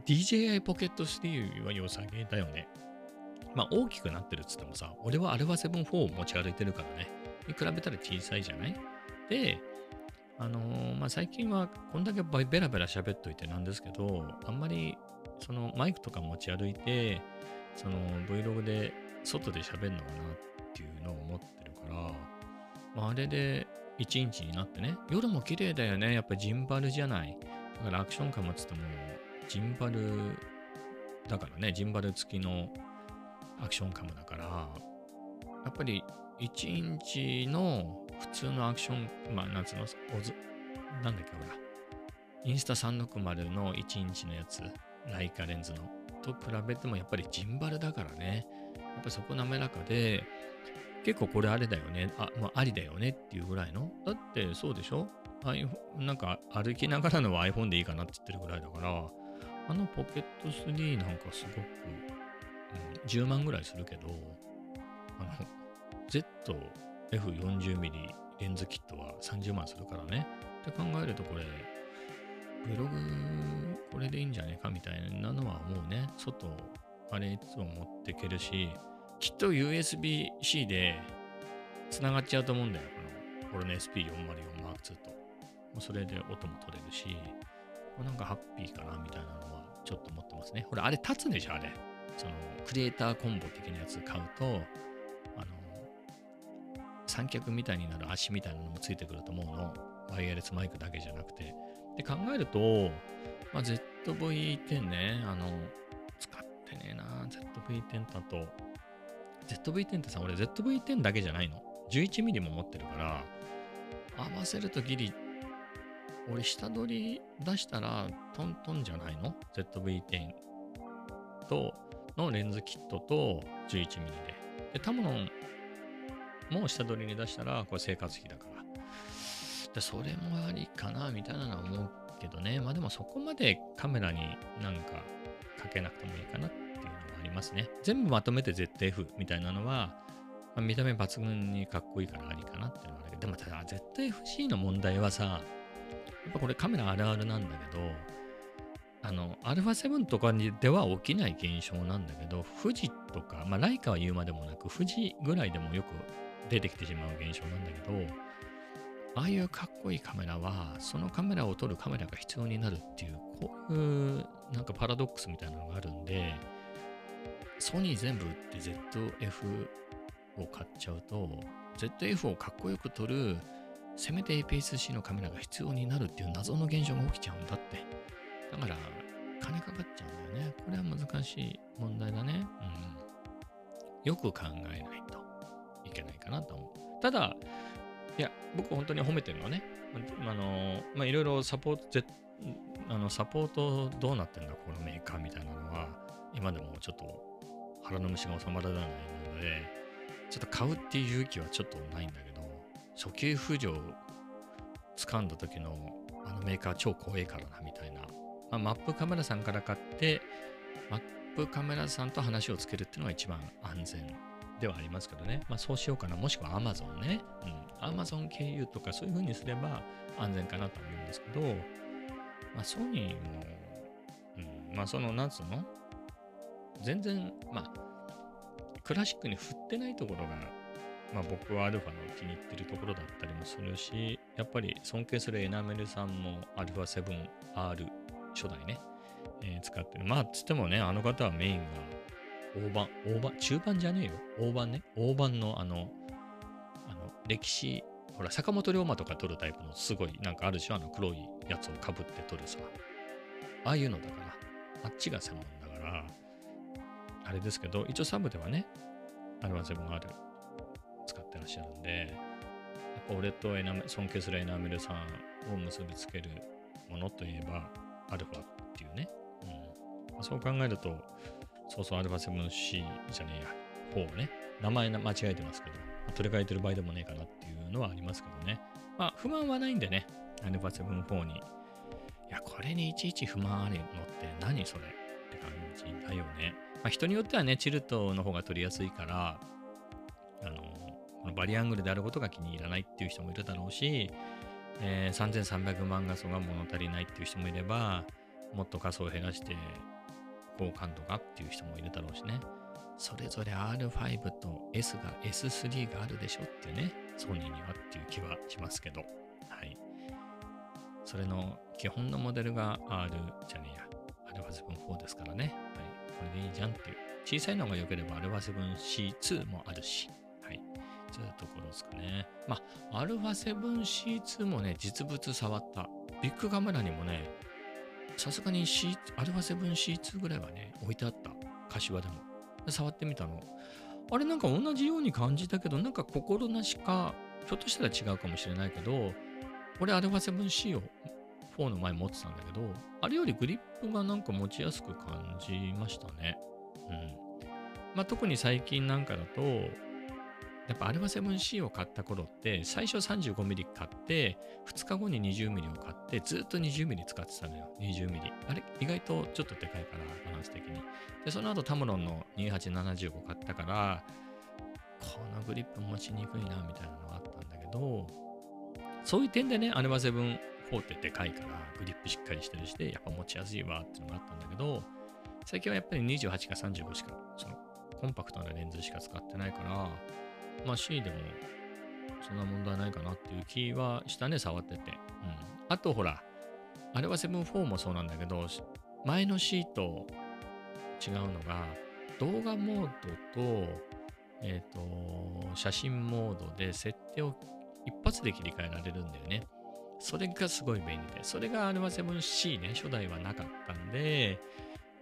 DJI Pocket 3は良さげだよね。まあ、大きくなってるっつってもさ、俺は α7-4 を持ち歩いてるからね。に比べたら小さいじゃない？で、あのー、まあ、最近はこんだけベラベラ喋っといてなんですけど、あんまりそのマイクとか持ち歩いて、その Vlog で外で喋るのかなっていうのを思ってるから、まあ、あれで1インチになってね、夜も綺麗だよね。やっぱジンバルじゃない。だからアクションカムっつっても、ジンバルだからね、ジンバル付きのアクションカムだから、やっぱり1インチの普通のアクション、まあ、なんつうの、おず、なんだっけ、ほら、インスタ360の1インチのやつ、ライカレンズの、と比べてもやっぱりジンバルだからね、やっぱそこ滑らかで、結構これあれだよね、あ、まあ、ありだよねっていうぐらいの。だってそうでしょ。i なんか歩きながらのは iPhone でいいかなって言ってるぐらいだから、あのポケット3なんかすごくうん、10万ぐらいするけど、あの、Z F40mm レンズキットは30万するからね。って考えるとこれ、ブログこれでいいんじゃねえかみたいなのはもうね、外、あれいつも持ってけるし、きっと USB-C で繋がっちゃうと思うんだよ。この俺の SP404M2 と。もうそれで音も取れるし、なんかハッピーかなみたいなのはちょっと思ってますね。これあれ立つんでしょあれ。そのクリエイターコンボ的なやつ買うと、三脚みたいになる足みたいなのもついてくると思うの。ワイヤレスマイクだけじゃなくて。で考えると、まあ、ZV-10 ね、あの、使ってねえな、ZV-10 だと。ZV-10 ってさ、俺 ZV-10 だけじゃないの。11mm も持ってるから、合わせるとギリ、俺下取り出したらトントンじゃないの ?ZV-10 と、のレンズキットと 11mm で。で、タムロンも下取りに出したら、これ生活費だから。で、それもありかな、みたいなのは思うけどね。まあでもそこまでカメラになんかかけなくてもいいかなっていうのはありますね。全部まとめて ZF みたいなのは、まあ、見た目抜群にかっこいいからありかなっていうのはあるけど、でもただ ZFC の問題はさ、やっぱこれカメラあるあるなんだけど、あの、α7 とかにでは起きない現象なんだけど、富士とか、まあライカは言うまでもなく、富士ぐらいでもよく出てきてしまう現象なんだけど、ああいうかっこいいカメラは、そのカメラを撮るカメラが必要になるっていう、こういうなんかパラドックスみたいなのがあるんで、ソニー全部売って ZF を買っちゃうと、ZF をかっこよく撮る、せめて APS-C のカメラが必要になるっていう謎の現象が起きちゃうんだって。だから、金かかっちゃうんだよね。これは難しい問題だね。うん。よく考えないとけないかなと思う。ただ、いや、僕本当に褒めてるのはね、あの、ま、いろいろサポート、あのサポートどうなってんだ、このメーカーみたいなのは、今でもちょっと腹の虫が収まらないので、ちょっと買うっていう勇気はちょっとないんだけど、初級浮上掴んだ時のあのメーカー超怖いからな、みたいな。まあ、マップカメラさんから買って、マップカメラさんと話をつけるっていうのが一番安全ではありますけどね。まあそうしようかな。もしくは Amazon ね。うん。Amazon 経由とかそういう風にすれば安全かなと思うんですけど、まあソニーも、うん、まあその、なんつうの？全然、まあ、クラシックに振ってないところが、まあ僕はアルファの気に入ってるところだったりもするし、やっぱり尊敬するエナメルさんも α7R 初代ね、えー使ってる。まあ、つってもね、あの方はメインが大判、大判、中盤じゃねえよ。大判ね。大判のあの、あの、歴史、ほら、坂本龍馬とか撮るタイプのすごい、なんかあるでしょ？あの黒いやつをかぶって撮るさ。ああいうのだから、あっちが専門だから、あれですけど、一応サブではね、アルファ7 r 使ってらっしゃるんで、やっぱ俺とエナメ尊敬するエナメルさんを結びつけるものといえば、アルファっていうね。うんそう考えると、そうそう、α7C じゃねえや、4ね。名前間違えてますけど、取り替えてる場合でもねえかなっていうのはありますけどね。まあ、不満はないんでね、α7-4 に。いや、これにいちいち不満あるのって何それって感じだよね。まあ、人によってはね、チルトの方が取りやすいから、あの、このバリアングルであることが気に入らないっていう人もいるだろうし、えー3300万画素が物足りないっていう人もいれば、もっと画素を減らして高感度がっていう人もいるだろうしね。それぞれ R5 と S が S3 があるでしょっていうね、ソニーにはっていう気はしますけど。はい。それの基本のモデルが R じゃねえや、α7-4 ですからね。はい。これでいいじゃんっていう。小さいのが良ければ α7C2 もあるし。はい。そういうところですかね。まあ、α7C2 もね、実物触った。ビッグカメラにもね、 さすがに C、α7C2 ぐらいはね、置いてあった。柏でも。触ってみたの。あれなんか同じように感じたけど、なんか心なしか、ひょっとしたら違うかもしれないけど、俺 α7C を4の前持ってたんだけど、あれよりグリップがなんか持ちやすく感じましたね。うん。まあ、特に最近なんかだと、やっぱ α7C を買った頃って最初 35mm 買って2日後に 20mm を買ってずっと 20mm 使ってたのよ。20mm あれ？意外とちょっとでかいからバランス的に。でその後タムロンの2875買ったからこのグリップ持ちにくいなみたいなのがあったんだけどそういう点でね α7 4ってでかいからグリップしっかりしてるしでやっぱ持ちやすいわっていうのがあったんだけど最近はやっぱり28か35しかそのコンパクトなレンズしか使ってないからまあ C でもそんな問題ないかなっていう気はしたね、触ってて。うん。あとほら、あれは7-4もそうなんだけど、前の C と違うのが、動画モードと、えっ、と、写真モードで設定を一発で切り替えられるんだよね。それがすごい便利で、それが α7C ね、初代はなかったんで、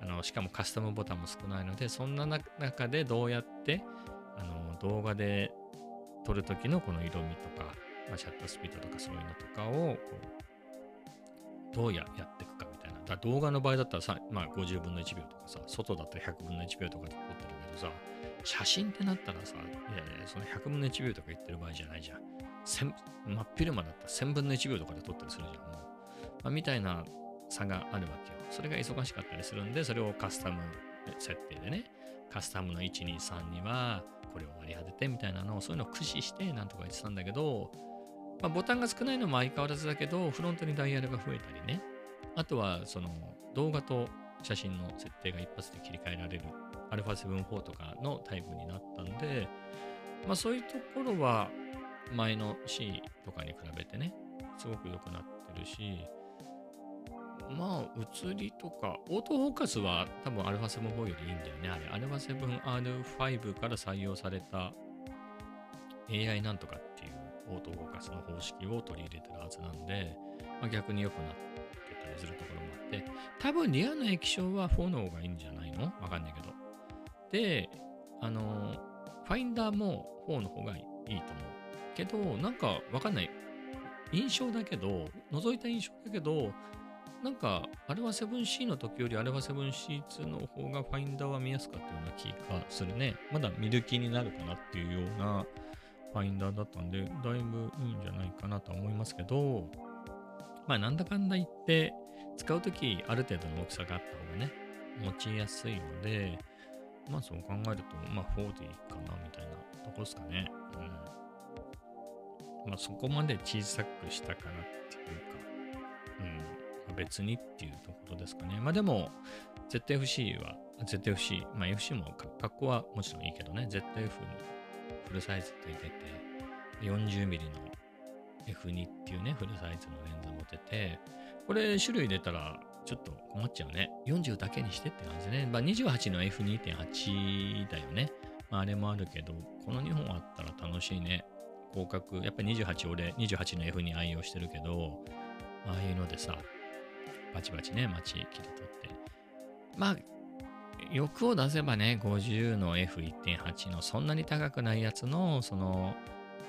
あのしかもカスタムボタンも少ないので、そんな中でどうやってあの動画で撮るときのこの色味とか、まあ、シャッタースピードとかそういうのとかをどうややっていくかみたいな。だ動画の場合だったらさ、まあ、50分の1秒とかさ、外だったら100分の1秒とかで撮ってるけどさ、写真ってなったらさ、いやいや、その100分の1秒とか言ってる場合じゃないじゃん。真っ昼間だったら1000分の1秒とかで撮ったりするじゃん。もうまあ、みたいな差があるわけよ。それが忙しかったりするんで、それをカスタム設定でね、カスタムの123にはこれを割り当ててみたいなのをそういうのを駆使してなんとか言ってたんだけど、まあ、ボタンが少ないのも相変わらずだけどフロントにダイヤルが増えたりね。あとはその動画と写真の設定が一発で切り替えられる α7-4 とかのタイプになったんで、まあ、そういうところは前の C とかに比べてねすごく良くなってるしまあ、映りとか、オートフォーカスは多分 α7-4 よりいいんだよね。あれ、α7R5 から採用された AI なんとかっていうオートフォーカスの方式を取り入れてるはずなんで、まあ、逆に良くなってたりするところもあって、多分リアな液晶は4の方がいいんじゃないの？わかんないけど。で、あの、ファインダーも4の方がいいと思う。けど、なんかわかんない。印象だけど、覗いた印象だけど、なんか、あれは 7C の時よりあれは 7C2 の方がファインダーは見やすかったような気がするね。まだ見る気になるかなっていうようなファインダーだったんで、だいぶいいんじゃないかなと思いますけど、まあなんだかんだ言って、使うときある程度の大きさがあった方がね、持ちやすいので、まあそう考えると、まあ4でいいかなみたいなとこですかね。うん。まあそこまで小さくしたからっていうか、別にっていうところですかね。まあでも、ZFC は、ZFC、まあ FC も格好はもちろんいいけどね、ZF にフルサイズって出て、40mm の F2 っていうね、フルサイズのレンズ持てて、これ種類出たらちょっと困っちゃうね。40だけにしてって感じね。まあ28の F2.8 だよね。まああれもあるけど、この2本あったら楽しいね。広角、やっぱり28俺28の F2 愛用してるけど、ああいうのでさ、バチバチね、街切り取って。まあ、欲を出せばね、50の F1.8 のそんなに高くないやつの、その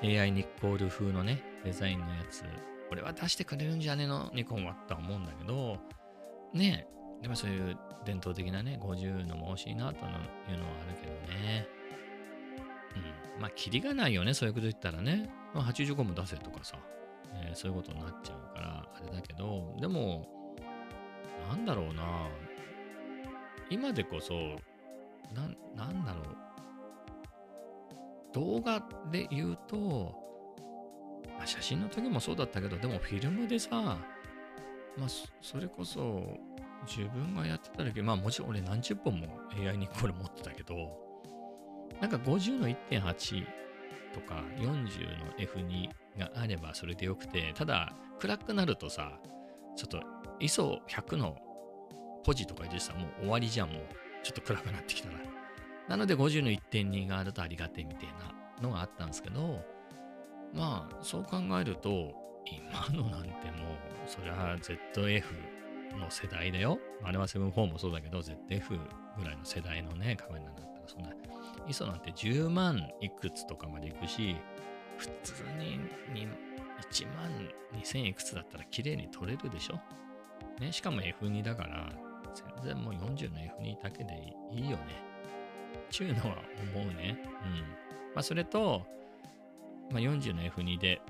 AI ニッコール風のね、デザインのやつ、これは出してくれるんじゃねえの、ニコンはとは思うんだけど、ねえでもそういう伝統的なね、50のも欲しいなというのはあるけどね。うん。まあ、キリがないよね、そういうこと言ったらね。まあ、85も出せとかさ、えー、そういうことになっちゃうから、あれだけど、でも、なんだろうな。今でこそななんだろう。動画で言うと、まあ、写真の時もそうだったけどでもフィルムでさまあそれこそ自分がやってた時まあもちろん俺何十本も AI にこれ持ってたけどなんか50の1.8とか40の F2 があればそれでよくてただ暗くなるとさちょっと ISO100 のポジとか入れてたらもう終わりじゃん、もう。ちょっと暗くなってきたら。なので50の1.2があるとありがてえみたいなのがあったんですけど、まあ、そう考えると、今のなんてもう、そりゃ ZF の世代だよ。あれは7-4もそうだけど、ZF ぐらいの世代のね、カメラになったら、そんな、ISO なんて10万いくつとかまでいくし、普通に1万2000いくつだったら綺麗に撮れるでしょね、しかも F2 だから、全然もう40の F2 だけでいいよね。ちゅうのは思うね。うん。まあ、それと、まあ、40の F2 で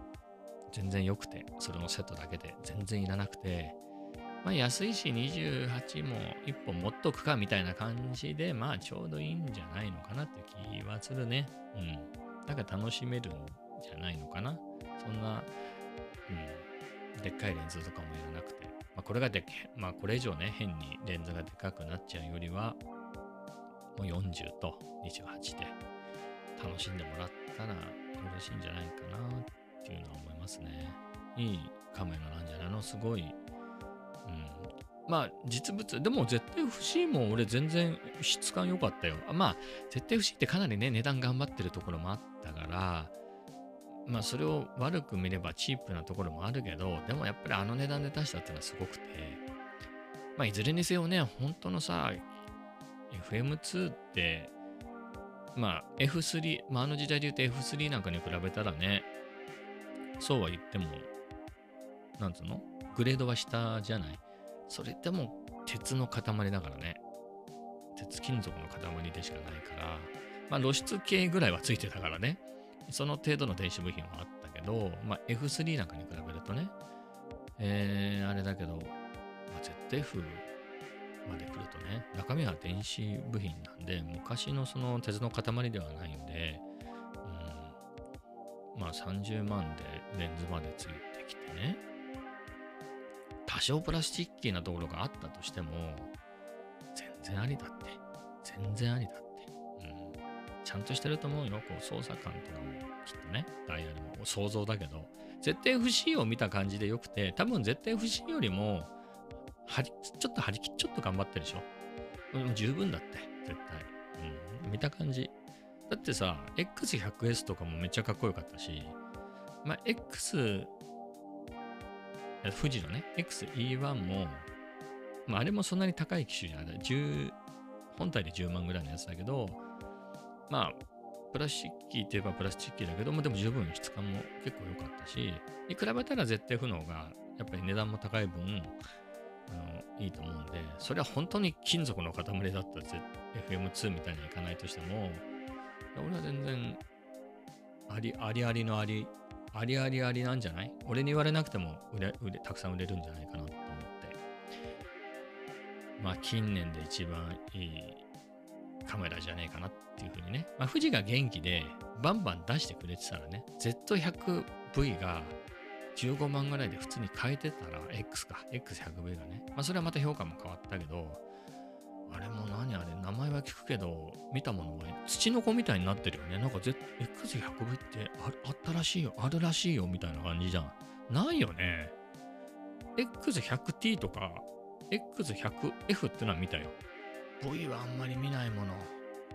全然良くて、それのセットだけで全然いらなくて、まあ安いし28も1本持っとくかみたいな感じで、まあちょうどいいんじゃないのかなって気はするね。うん。だから楽しめるんじゃないのかな。そんな、うん、でっかいレンズとかもいらなくて。まあこれがでまあこれ以上ね、変にレンズがでかくなっちゃうよりは、もう40と28で楽しんでもらったらよろしいんじゃないかなっていうのは思いますね。いいカメラなんじゃないの？すごい。うん。まあ実物、でも絶対欲しいも俺全然質感良かったよ。まあ絶対欲しいってかなりね値段頑張ってるところもあったから、まあそれを悪く見ればチープなところもあるけど、でもやっぱりあの値段で出したっていうのはすごくて、まあいずれにせよね、本当のさ、FM2 って、まあ F3、まああの時代で言うと F3 なんかに比べたらね、そうは言っても、なんつうのグレードは下じゃないそれでも鉄の塊だからね。鉄金属の塊でしかないから、まあ露出系ぐらいはついてたからね。その程度の電子部品はあったけど、まあ F3 なんかに比べるとね、えー、あれだけど、まあ、ZF まで来るとね、中身は電子部品なんで、昔のその鉄の塊ではないんで、うん、まあ30万でレンズまでついてきてね、多少プラスチッキーなところがあったとしても、全然ありだって。全然ありだっ。ちゃんとしてると思うよ。こう操作感とかもきっとね、ダイヤルも想像だけど、絶対 FC を見た感じでよくて、多分絶対 FC よりも、張り、ちょっと張り切っちょっと頑張ってるでしょ。も十分だって、絶対。うん。見た感じ。だってさ、X100S とかもめっちゃかっこよかったし、まあ、X、富士のね、XE1 も、まあ、あれもそんなに高い機種じゃない。10、本体で10万ぐらいのやつだけど、まあ、プラスチッキーといえばプラスチッキーだけども、でも十分質感も結構良かったし、に比べたら絶対不能が、やっぱり値段も高い分、あのいいと思うんで、それは本当に金属の塊だったら FM2 みたいにはいかないとしても、俺は全然ありありありのあり、ありありありなんじゃない？俺に言われなくても売れ売れたくさん売れるんじゃないかなと思って。まあ近年で一番いいカメラじゃねえかなっていうふうにね。まあ富士が元気でバンバン出してくれてたらね、Z100V が15万ぐらいで普通に変えてたら、X か、X100V がね。まあそれはまた評価も変わったけど、あれも何あれ、名前は聞くけど、見たものは土の子みたいになってるよね。なんか X100V ってあったらしいよ、あるらしいよみたいな感じじゃん。ないよね。X100T とか X100F ってのは見たよ。V はあんまり見ないもの。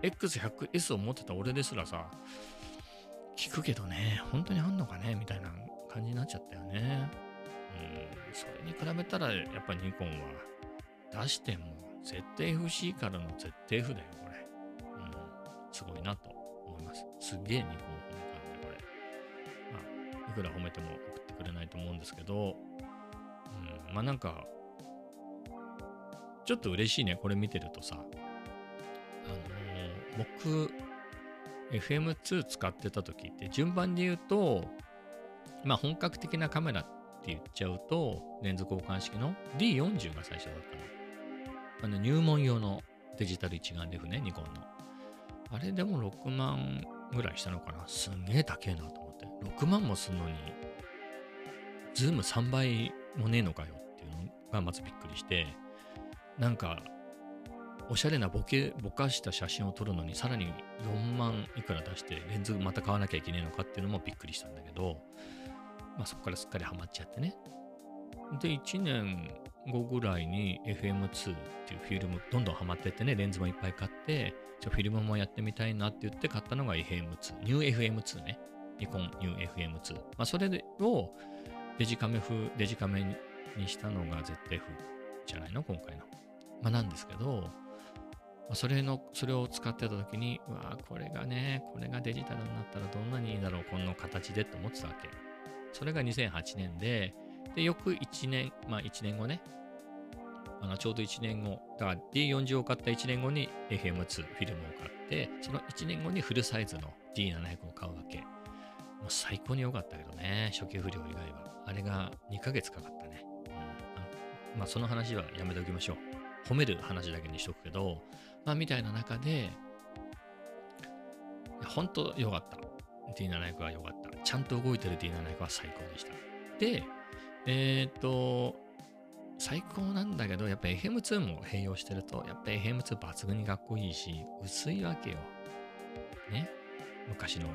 X100S を持ってた俺ですらさ、聞くけどね、本当にあんのかねみたいな感じになっちゃったよね。うん、それに比べたらやっぱニコンは出しても ZFC からの ZF だよ、これ。うん、すごいなと思います。すげえニコン褒めたんで、これ。まあ、いくら褒めても送ってくれないと思うんですけど、うん、まあなんか、ちょっと嬉しいね、これ見てるとさ。あのー、僕、FM2 使ってた時って順番で言うと、まあ本格的なカメラって言っちゃうと、レンズ交換式の D40 が最初だったの。あの入門用のデジタル一眼レフね、ニコンの。あれでも6万ぐらいしたのかな。すんげえ高えなと思って。6万もすんのに、ズーム3倍もねえのかよっていうのがまずびっくりして、なんか、おしゃれなボケ、ぼかした写真を撮るのにさらに4万いくら出してレンズまた買わなきゃいけないのかっていうのもびっくりしたんだけど、まあそこからすっかりハマっちゃってね。で、1年後ぐらいに FM2 っていうフィルムどんどんハマってってね、レンズもいっぱい買って、じゃフィルムもやってみたいなって言って買ったのが FM2、ニュー FM2 ね。ニコンニュー FM2。まあそれをデジカメ風、デジカメにしたのが ZF じゃないの？今回の。まあなんですけど、それの、それを使ってた時に、うわこれがね、これがデジタルになったらどんなにいいだろう、この形でって思ってたわけ。それが2008年で、で、翌1年、まあ1年後ね、あのちょうど1年後、だから D40 を買った1年後に FM2 フィルムを買って、その1年後にフルサイズの D700 を買うわけ。もう最高に良かったけどね、初期不良以外は。あれが2ヶ月かかったね。うん、あまあその話はやめておきましょう。褒める話だけにしとくけど、まあみたいな中で、本当良かった。D700 は良かった。ちゃんと動いてる D700 は最高でした。で、えーっと、最高なんだけど、やっぱ FM2 も併用してると、やっぱ FM2 抜群にかっこいいし、薄いわけよ。ね。昔の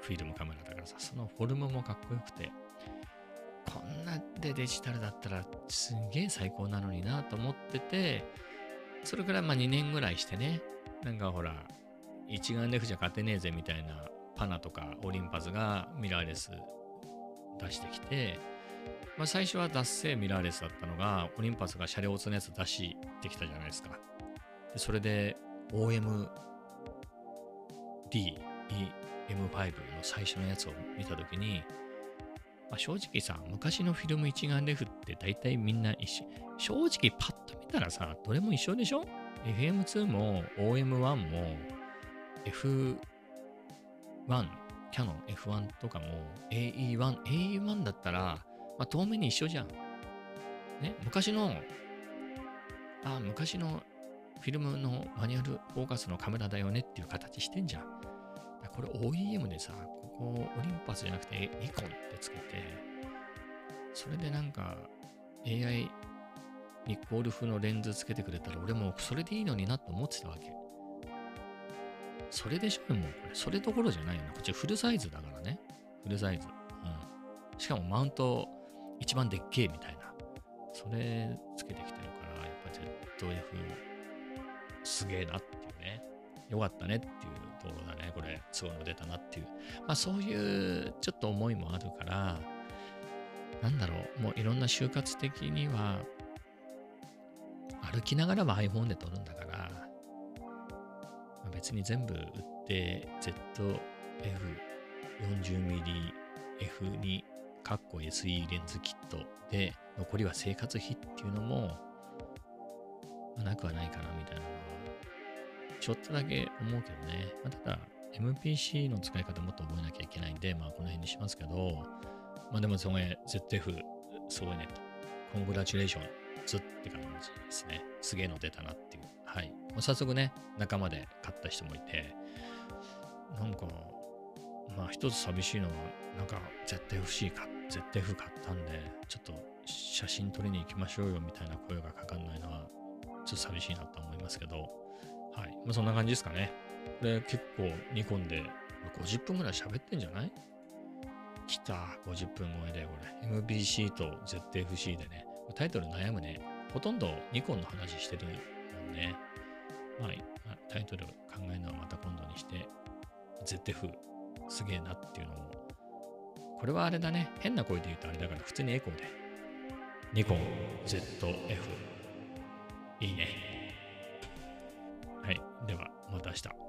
フィルムカメラだからさ、そのフォルムもかっこよくて、こんなでデジタルだったらすんげえ最高なのになと思ってて、それからまあ2年ぐらいしてね、なんかほら、一眼レフじゃ勝てねえぜみたいなパナとかオリンパスがミラーレス出してきて、まあ、最初は脱製ミラーレスだったのが、オリンパスが車両ツのやつ出してきたじゃないですか。でそれで OMD、EM5 の最初のやつを見たときに、まあ、正直さ、昔のフィルム一眼レフって大体みんな一緒。正直パッと見たらさ、どれも一緒でしょ ?FM2 も OM1 も F1、キャノン F1 とかも AE1、AE1 だったら、まあ、遠目に一緒じゃん。ね、昔の、あ、昔のフィルムのマニュアルフォーカスのカメラだよねっていう形してんじゃん。これ OEM でさ、ここオリンパスじゃなくてニコンってつけて、それでなんか AI ニコール風のレンズつけてくれたら俺もそれでいいのになと思ってたわけ。それでしょもうこれ、それどころじゃないよね。こっちフルサイズだからね。フルサイズ。うん。しかもマウント一番でっけえみたいな。それつけてきてるから、やっぱ ZF すげえなって。よかったねっていうところだね。これ、すごいの出たなっていう。まあそういうちょっと思いもあるから、なんだろう、もういろんな就活的には、歩きながらは iPhone で撮るんだから、まあ別に全部売って ZF40mmF2 カッコ SE レンズキットで残りは生活費っていうのも、まなくはないかなみたいなのはちょっとだけ思うけどね。まあ、ただ MPC の使い方もっと覚えなきゃいけないんで、まあこの辺にしますけど、まあでもそれ ZF すごいね。コングラチュレーションズって感じですね。すげえの出たなっていう。はい。もう早速ね、仲間で買った人もいて、なんか、まあ一つ寂しいのは、なんか ZFC か、ZF 買ったんで、ちょっと写真撮りに行きましょうよみたいな声がかかんないのは、ちょっと寂しいなと思いますけど、はい。まあそんな感じですかね。これ結構ニコンで50分ぐらい喋ってんじゃない？来た、50分超えだよ、これ。MBC と ZFC でね。タイトル悩むね。ほとんどニコンの話してるもんね。まあ、タイトル考えるのはまた今度にして、ZF すげえなっていうのを。これはあれだね。変な声で言うとあれだから普通にエコーで。ニコン ZF。いいね。はい。では、また明日。